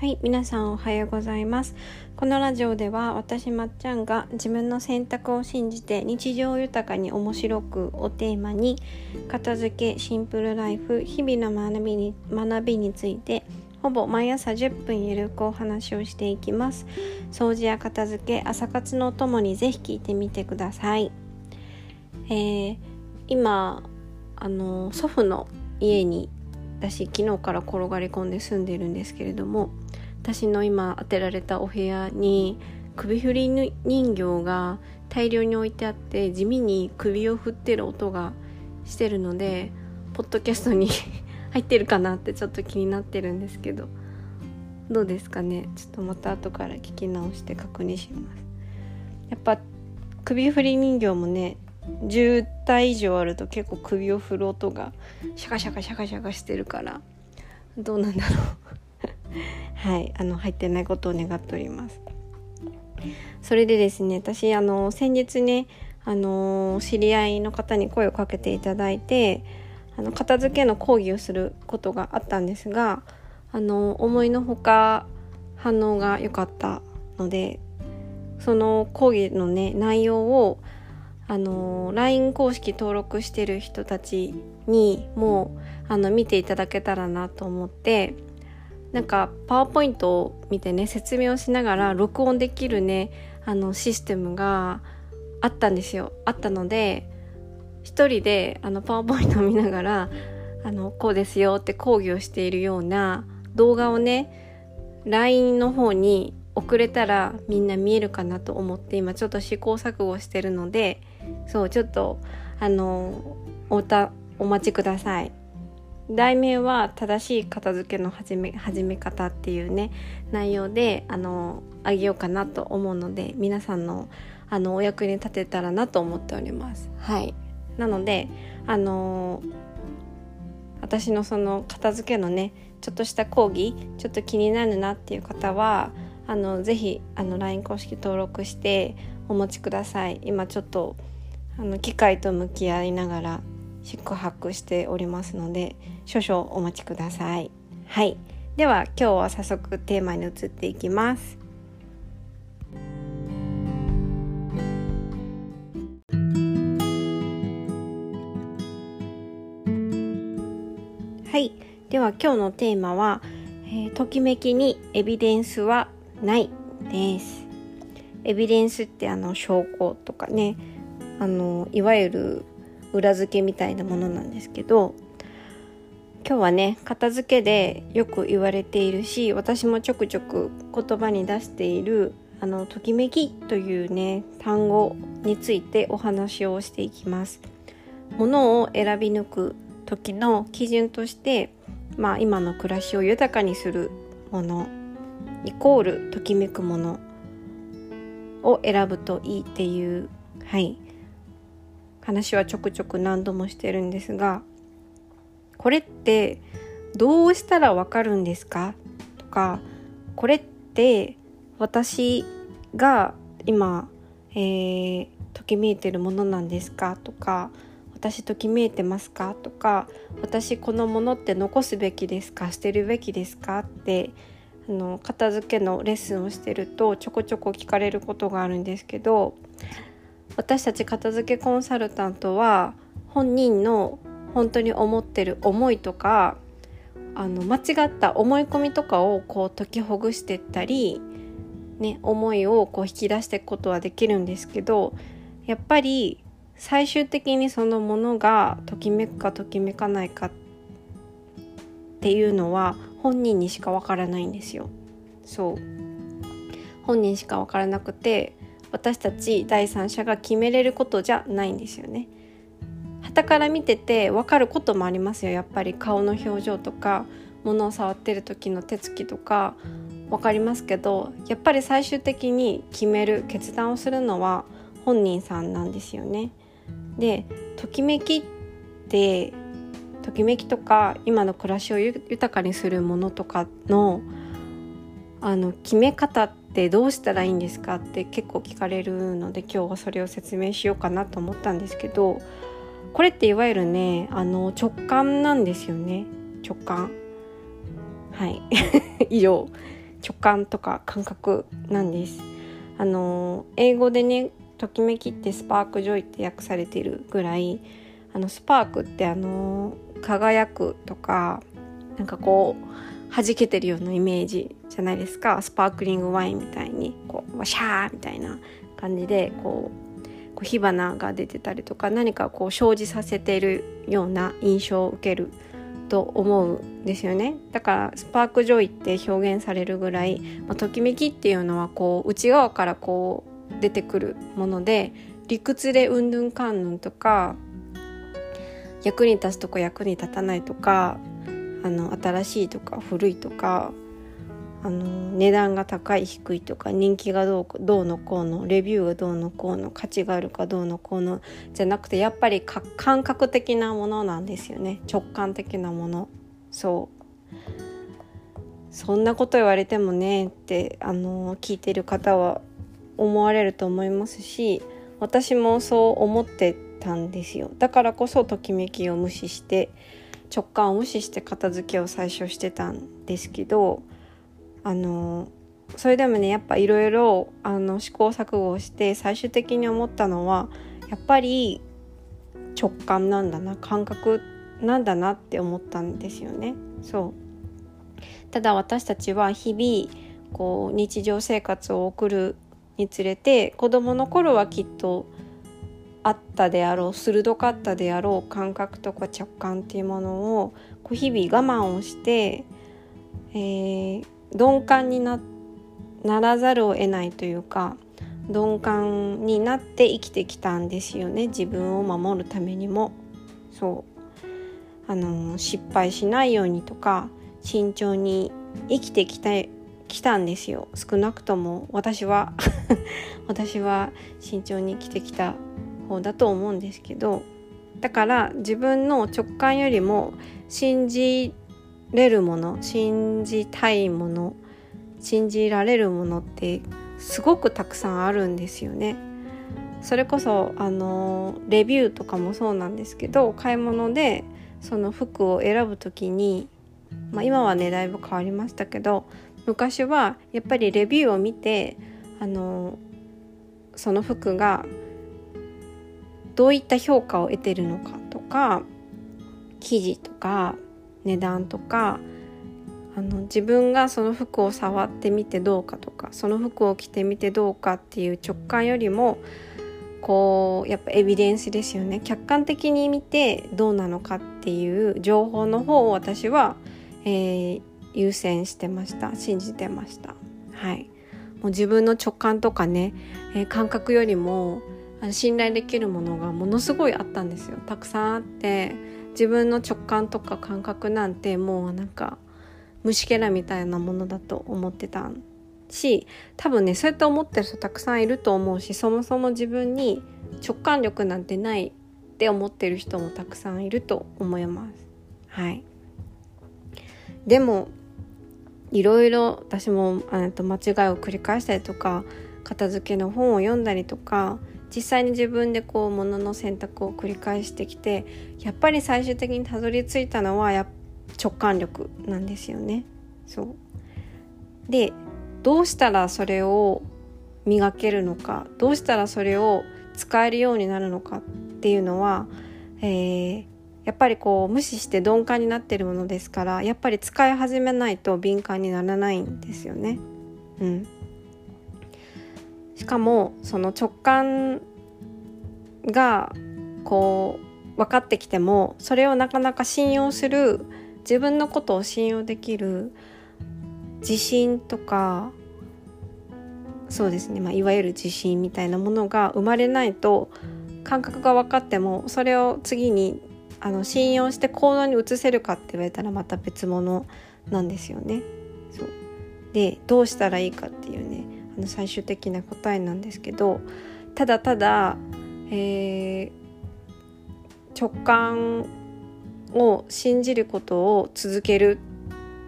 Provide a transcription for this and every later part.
はい皆さんおはようございます。このラジオでは私まっちゃんが自分の選択を信じて日常豊かに面白くをテーマに片付けシンプルライフ日々の学びに学びについてほぼ毎朝10分ゆるくお話をしていきます。掃除や片付け朝活のお供にぜひ聞いてみてください、えー、今あの祖父の家に私昨日から転がり込んで住んでるんですけれども私の今当てられたお部屋に首振り人形が大量に置いてあって地味に首を振ってる音がしてるのでポッドキャストに 入ってるかなってちょっと気になってるんですけどどうですかね？ちょっとまた後から聞き直して確認します。やっぱ首振り人形もね10体以上あると結構首を振る音がシャカシャカシャカシャカしてるからどうなんだろう。はいあの入ってないことを願っております。それでですね私あの先日ねあの知り合いの方に声をかけていただいてあの片付けの講義をすることがあったんですがあの思いのほか反応が良かったのでその講義のね内容をあの LINE 公式登録してる人たちにもあの見ていただけたらなと思ってなんかパワーポイントを見てね説明をしながら録音できるねあのシステムがあったんですよ。あったので一人であのパワーポイントを見ながらあのこうですよって講義をしているような動画をね LINE の方に送れたらみんな見えるかなと思って今ちょっと試行錯誤してるのでそうちょっとあのおたお待ちください。題名は正しい片付けの始め始め方っていうね内容であのあげようかなと思うので皆さんのあのお役に立てたらなと思っております。はい。なのであの私のその片付けのねちょっとした講義ちょっと気になるなっていう方はあのぜひあの LINE 公式登録してお持ちください。今ちょっとあの機械と向き合いながら宿泊しておりますので少々お待ちください。はい。では今日は早速テーマに移っていきます。はい。では今日のテーマは、えー、ときめきにエビデンスはないですエビデンスってあの証拠とかねあのいわゆる裏付けみたいなものなんですけど今日はね片付けでよく言われているし私もちょくちょく言葉に出しているあのときめきというね単語についてお話をしていきます。ものを選び抜く時の基準として、まあ、今の暮らしを豊かにするものイコールときめくものを選ぶといいっていうはい。話はちょくちょく何度もしてるんですがこれってどうしたらわかるんですか？とかこれって私が今、えー、ときめいてるものなんですか？とか私ときめいてますか？とか私このものって残すべきですか？捨てるべきですか？ってあの片付けのレッスンをしてるとちょこちょこ聞かれることがあるんですけど私たち片付けコンサルタントは本人の本当に思ってる思いとかあの間違った思い込みとかをこう解きほぐしてったり、ね、思いをこう引き出していくことはできるんですけどやっぱり最終的にそのものがときめくかときめかないかっていうのは本人にしかわからないんですよ。そう本人しかわからなくて私たち第三者が決めれることじゃないんですよね。旗から見てて分かることもありますよやっぱり顔の表情とか物を触ってる時の手つきとか分かりますけどやっぱり最終的に決める決断をするのは本人さんなんですよね。でときめきってときめきとか今の暮らしを豊かにするものとかのあの決め方ってどうしたらいいんですかって結構聞かれるので今日はそれを説明しようかなと思ったんですけどこれっていわゆるねあの直感なんですよね。直感。はい。以上。直感とか感覚なんです。あの英語でねときめきってスパークジョイって訳されてるぐらいあのスパークってあの輝くとかなんかこう弾けてるようなイメージじゃないですか。スパークリングワインみたいにこうワシャーみたいな感じでこうこう火花が出てたりとか何かこう生じさせてるような印象を受けると思うんですよね。だからスパークジョイって表現されるぐらい、まあ、ときめきっていうのはこう内側からこう出てくるもので理屈でうんぬんかんぬんとか役に立つとか役に立たないとかあの新しいとか古いとかあの値段が高い低いとか人気がどうどうのこうのレビューがどうのこうの価値があるかどうのこうのじゃなくてやっぱり感覚的なものなんですよね。直感的なもの。そう。そんなこと言われてもねってあの聞いてる方は思われると思いますし私もそう思ってたんですよだからこそときめきを無視して直感を無視して片付けを最初してたんですけどあのそれでもねやっぱいろいろ試行錯誤して最終的に思ったのはやっぱり直感なんだな感覚なんだなって思ったんですよね。そうただ私たちは日々こう日常生活を送るにつれて子どもの頃はきっとあったであろう鋭かったであろう感覚とか直感っていうものをこう日々我慢をして、えー、鈍感になならざるを得ないというか鈍感になって生きてきたんですよね。自分を守るためにも。そう。あの失敗しないようにとか慎重に生きてきたきたんですよ。少なくとも私は。私は慎重に生きてきた方だと思うんですけどだから自分の直感よりも信じれるもの信じたいもの信じられるものってすごくたくさんあるんですよね。それこそあのレビューとかもそうなんですけど買い物でその服を選ぶ時に、まあ、今はねだいぶ変わりましたけど昔はやっぱりレビューを見てあのその服がどういった評価を得てるのかとか生地とか値段とかあの自分がその服を触ってみてどうかとかその服を着てみてどうかっていう直感よりもこうやっぱエビデンスですよね。客観的に見てどうなのかっていう情報の方を私は、えー、優先してました。信じてました。はい。もう自分の直感とかね、えー、感覚よりも信頼できるものがものすごいあったんですよたくさんあって自分の直感とか感覚なんてもうなんか虫けらみたいなものだと思ってたし多分ねそうやって思ってる人たくさんいると思うしそもそも自分に直感力なんてないって思ってる人もたくさんいると思います。はいでもいろいろ私もと間違いを繰り返したりとか片付けの本を読んだりとか実際に自分でこう物の選択を繰り返してきてやっぱり最終的にたどり着いたのはや直感力なんですよね。そうでどうしたらそれを磨けるのかどうしたらそれを使えるようになるのかっていうのは、えー、やっぱりこう無視して鈍感になってるものですからやっぱり使い始めないと敏感にならないんですよね。うん、しかもその直感がこう分かってきてもそれをなかなか信用する自分のことを信用できる自信とかそうですね、まあ、いわゆる自信みたいなものが生まれないと感覚が分かってもそれを次にあの信用して行動に移せるかって言われたらまた別物なんですよね。そう。でどうしたらいいかっていうね。の最終的な答えなんですけどただただ、えー、直感を信じることを続ける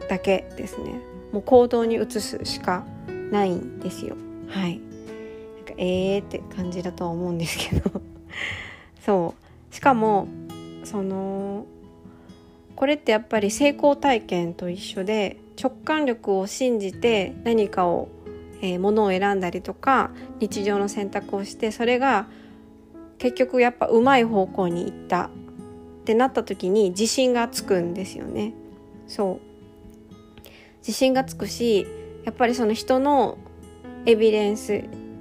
だけですね。もう行動に移すしかないんですよ。はい。なんかえーって感じだとは思うんですけど。そう。しかもそのこれってやっぱり成功体験と一緒で直感力を信じて何かを、えー、ものを選んだりとか日常の選択をしてそれが結局やっぱうまい方向に行ったってなった時に自信がつくんですよね。そう自信がつくしやっぱりその人のエビデンス、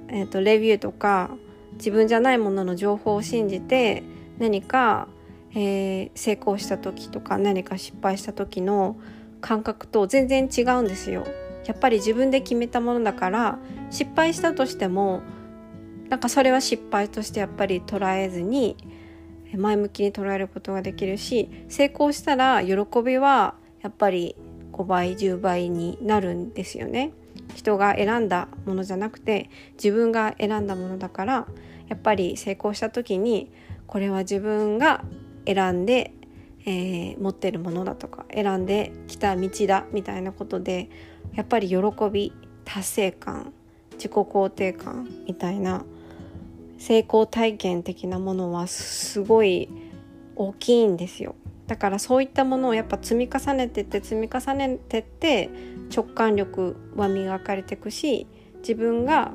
えーと、レビューとか自分じゃないものの情報を信じて何か、えー、成功した時とか何か失敗した時の感覚と全然違うんですよ。やっぱり自分で決めたものだから失敗したとしてもなんかそれは失敗としてやっぱり捉えずに前向きに捉えることができるし成功したら喜びはやっぱり5倍10倍になるんですよね。人が選んだものじゃなくて自分が選んだものだからやっぱり成功した時にこれは自分が選んで、えー、持ってるものだとか選んできた道だみたいなことでやっぱり喜び達成感自己肯定感みたいな成功体験的なものはすごい大きいんですよだからそういったものをやっぱ積み重ねてって積み重ねてって直感力は磨かれていくし自分が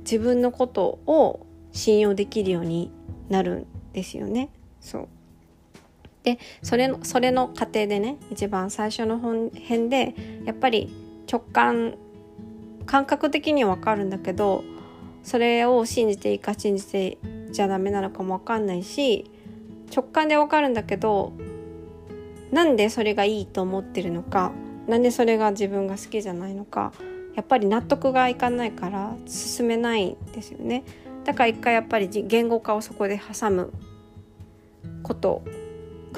自分のことを信用できるようになるんですよね。そうでそれのそれの過程でね一番最初の本編でやっぱり直感感覚的には分かるんだけどそれを信じていいか信じてじゃダメなのかも分かんないし直感で分かるんだけどなんでそれがいいと思ってるのかなんでそれが自分が好きじゃないのかやっぱり納得がいかないから進めないんですよね。だから一回やっぱり言語化をそこで挟むこと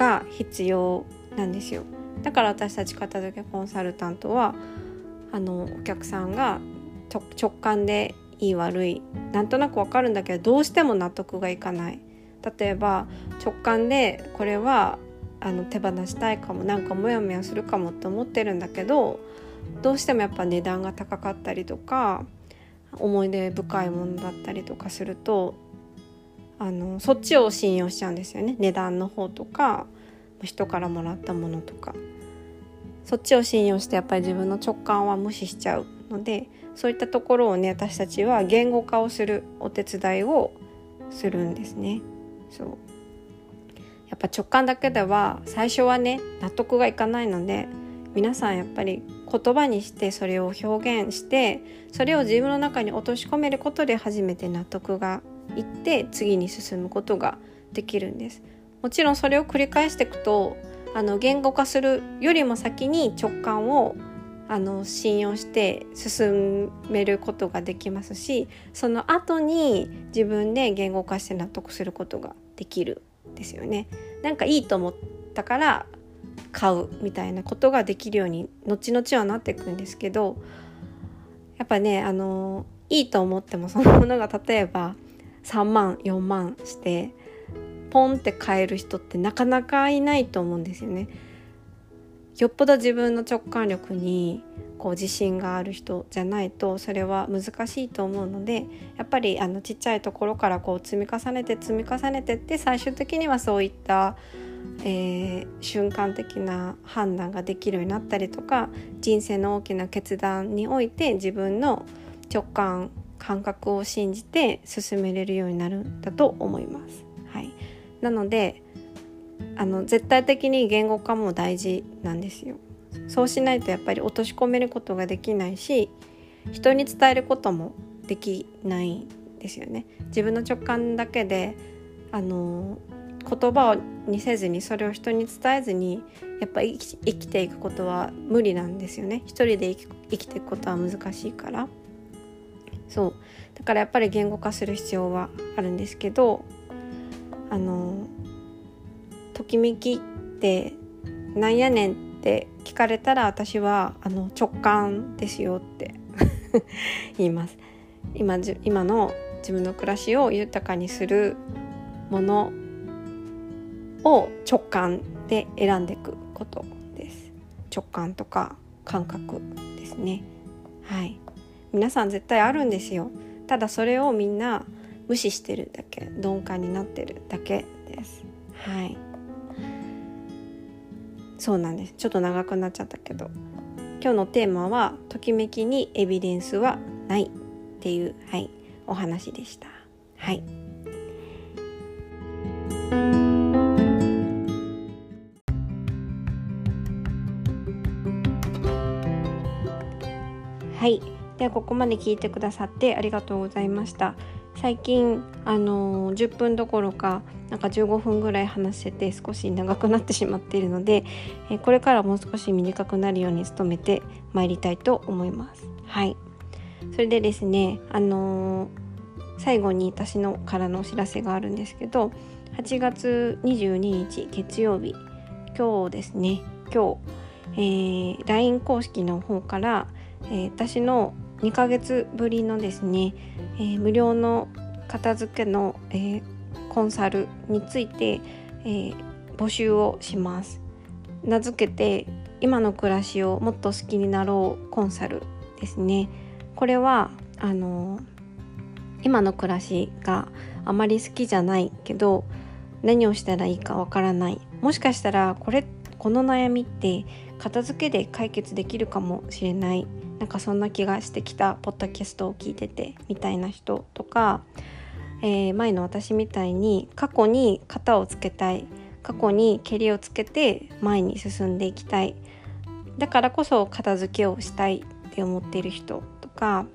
が必要なんですよ。だから私たち片付けコンサルタントはあのお客さんが直感でいい悪いなんとなくわかるんだけどどうしても納得がいかない。例えば直感でこれはあの手放したいかもなんかモヤモヤするかもって思ってるんだけどどうしてもやっぱ値段が高かったりとか思い出深いものだったりとかするとあのそっちを信用しちゃうんですよね。値段の方とか人からもらったものとか。そっちを信用してやっぱり自分の直感は無視しちゃうのでそういったところをね私たちは言語化をするお手伝いをするんですね。そう。やっぱ直感だけでは最初はね納得がいかないので皆さんやっぱり言葉にしてそれを表現してそれを自分の中に落とし込めることで初めて納得がいって次に進むことができるんですもちろんそれを繰り返していくとあの言語化するよりも先に直感をあの信用して進めることができますしその後に自分で言語化して納得することができるですよね。なんかいいと思ったから買うみたいなことができるように後々はなっていくんですけどやっぱねあのいいと思ってもそのものが例えば3万4万してポンって買える人ってなかなかいないと思うんですよね。よっぽど自分の直感力にこう自信がある人じゃないとそれは難しいと思うのでやっぱりあのちっちゃいところからこう積み重ねて積み重ねてって最終的にはそういった、えー、瞬間的な判断ができるようになったりとか人生の大きな決断において自分の直感感覚を信じて進めれるようになるんだと思います。はい、なのであの絶対的に言語化も大事なんですよ。そうしないとやっぱり落とし込めることができないし人に伝えることもできないんですよね。自分の直感だけであの言葉にせずにそれを人に伝えずにやっぱ生き生きていくことは無理なんですよね。一人で生き生きていくことは難しいから。そう。だからやっぱり言語化する必要はあるんですけどあのときめきってなんやねんって聞かれたら私はあの直感ですよって 言います。今今の自分の暮らしを豊かにするものを直感で選んでいくことです。直感とか感覚ですね。はい。皆さん絶対あるんですよ。ただそれをみんな無視してるだけ。鈍感になってるだけです。はい。そうなんです。ちょっと長くなっちゃったけど。今日のテーマは「ときめきにエビデンスはない」っていう、はい、お話でした。はい。はい、ではここまで聞いてくださってありがとうございました。最近あのー、10分どころかなんか15分ぐらい話してて少し長くなってしまっているので、えこれからもう少し短くなるように努めてまいりたいと思います。はいそれでですねあのー、最後に私のからのお知らせがあるんですけど8月22日月曜日今日ですね今日、えー、LINE 公式の方から、えー、私の2ヶ月ぶりのですね、えー、無料の片付けの、えー、コンサルについて、えー、募集をします。名付けて今の暮らしをもっと好きになろうコンサルですね。これはあの今の暮らしがあまり好きじゃないけど何をしたらいいかわからない。もしかしたらこれこの悩みって片付けで解決できるかもしれない。なんかそんな気がしてきたポッドキャストを聞いててみたいな人とか、えー、前の私みたいに過去に型をつけたい過去にけりをつけて前に進んでいきたいだからこそ片付けをしたいって思っている人とか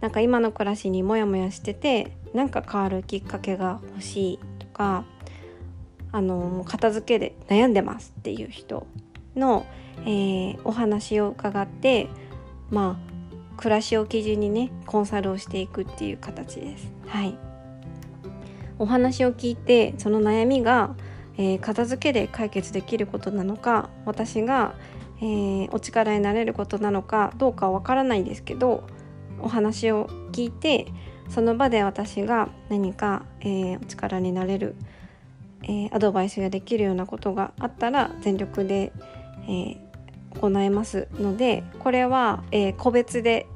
なんか今の暮らしにモヤモヤしててなんか変わるきっかけが欲しいとかあの片付けで悩んでますっていう人の、えー、お話を伺ってまあ暮らしを基準にねコンサルをしていくっていう形です。はいお話を聞いてその悩みが、えー、片付けで解決できることなのか私が、えー、お力になれることなのかどうかわからないですけどお話を聞いてその場で私が何か、えー、お力になれる、えアドバイスができるようなことがあったら全力で、え行えますのでこれは、えー、個別で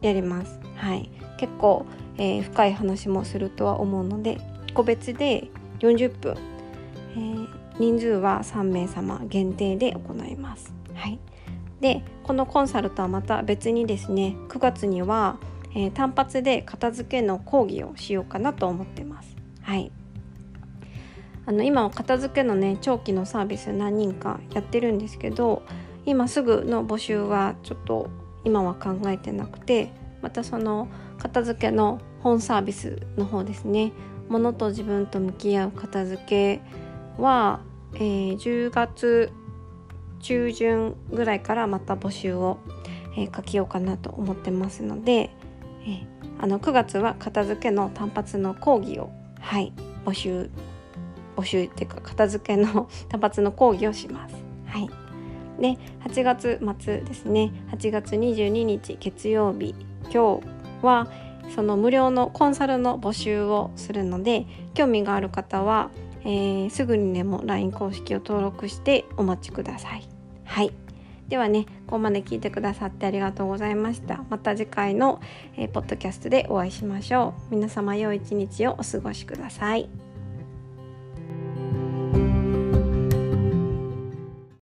やります。はい、結構、えー、深い話もするとは思うので個別で40分、えー、人数は3名様限定で行います。はい、でこのコンサルとはまた別にですね9月には、えー、単発で片付けの講義をしようかなと思ってます。はいあの今は片付けのね長期のサービス何人かやってるんですけど今すぐの募集はちょっと今は考えてなくてまたその片付けの本サービスの方ですね物と自分と向き合う片付けは、えー、10月中旬ぐらいからまた募集を、えー、書きようかなと思ってますので、えー、あの9月は片付けの単発の講義をはい募集募集っていうか片付けの 単発の講義をします。はいで8月末ですね。8月22日月曜日。今日はその無料のコンサルの募集をするので興味がある方は、えー、すぐにでも LINE 公式を登録してお待ちください。はい。ではねここまで聞いてくださってありがとうございました。また次回の、えー、ポッドキャストでお会いしましょう。皆様良い一日をお過ごしください。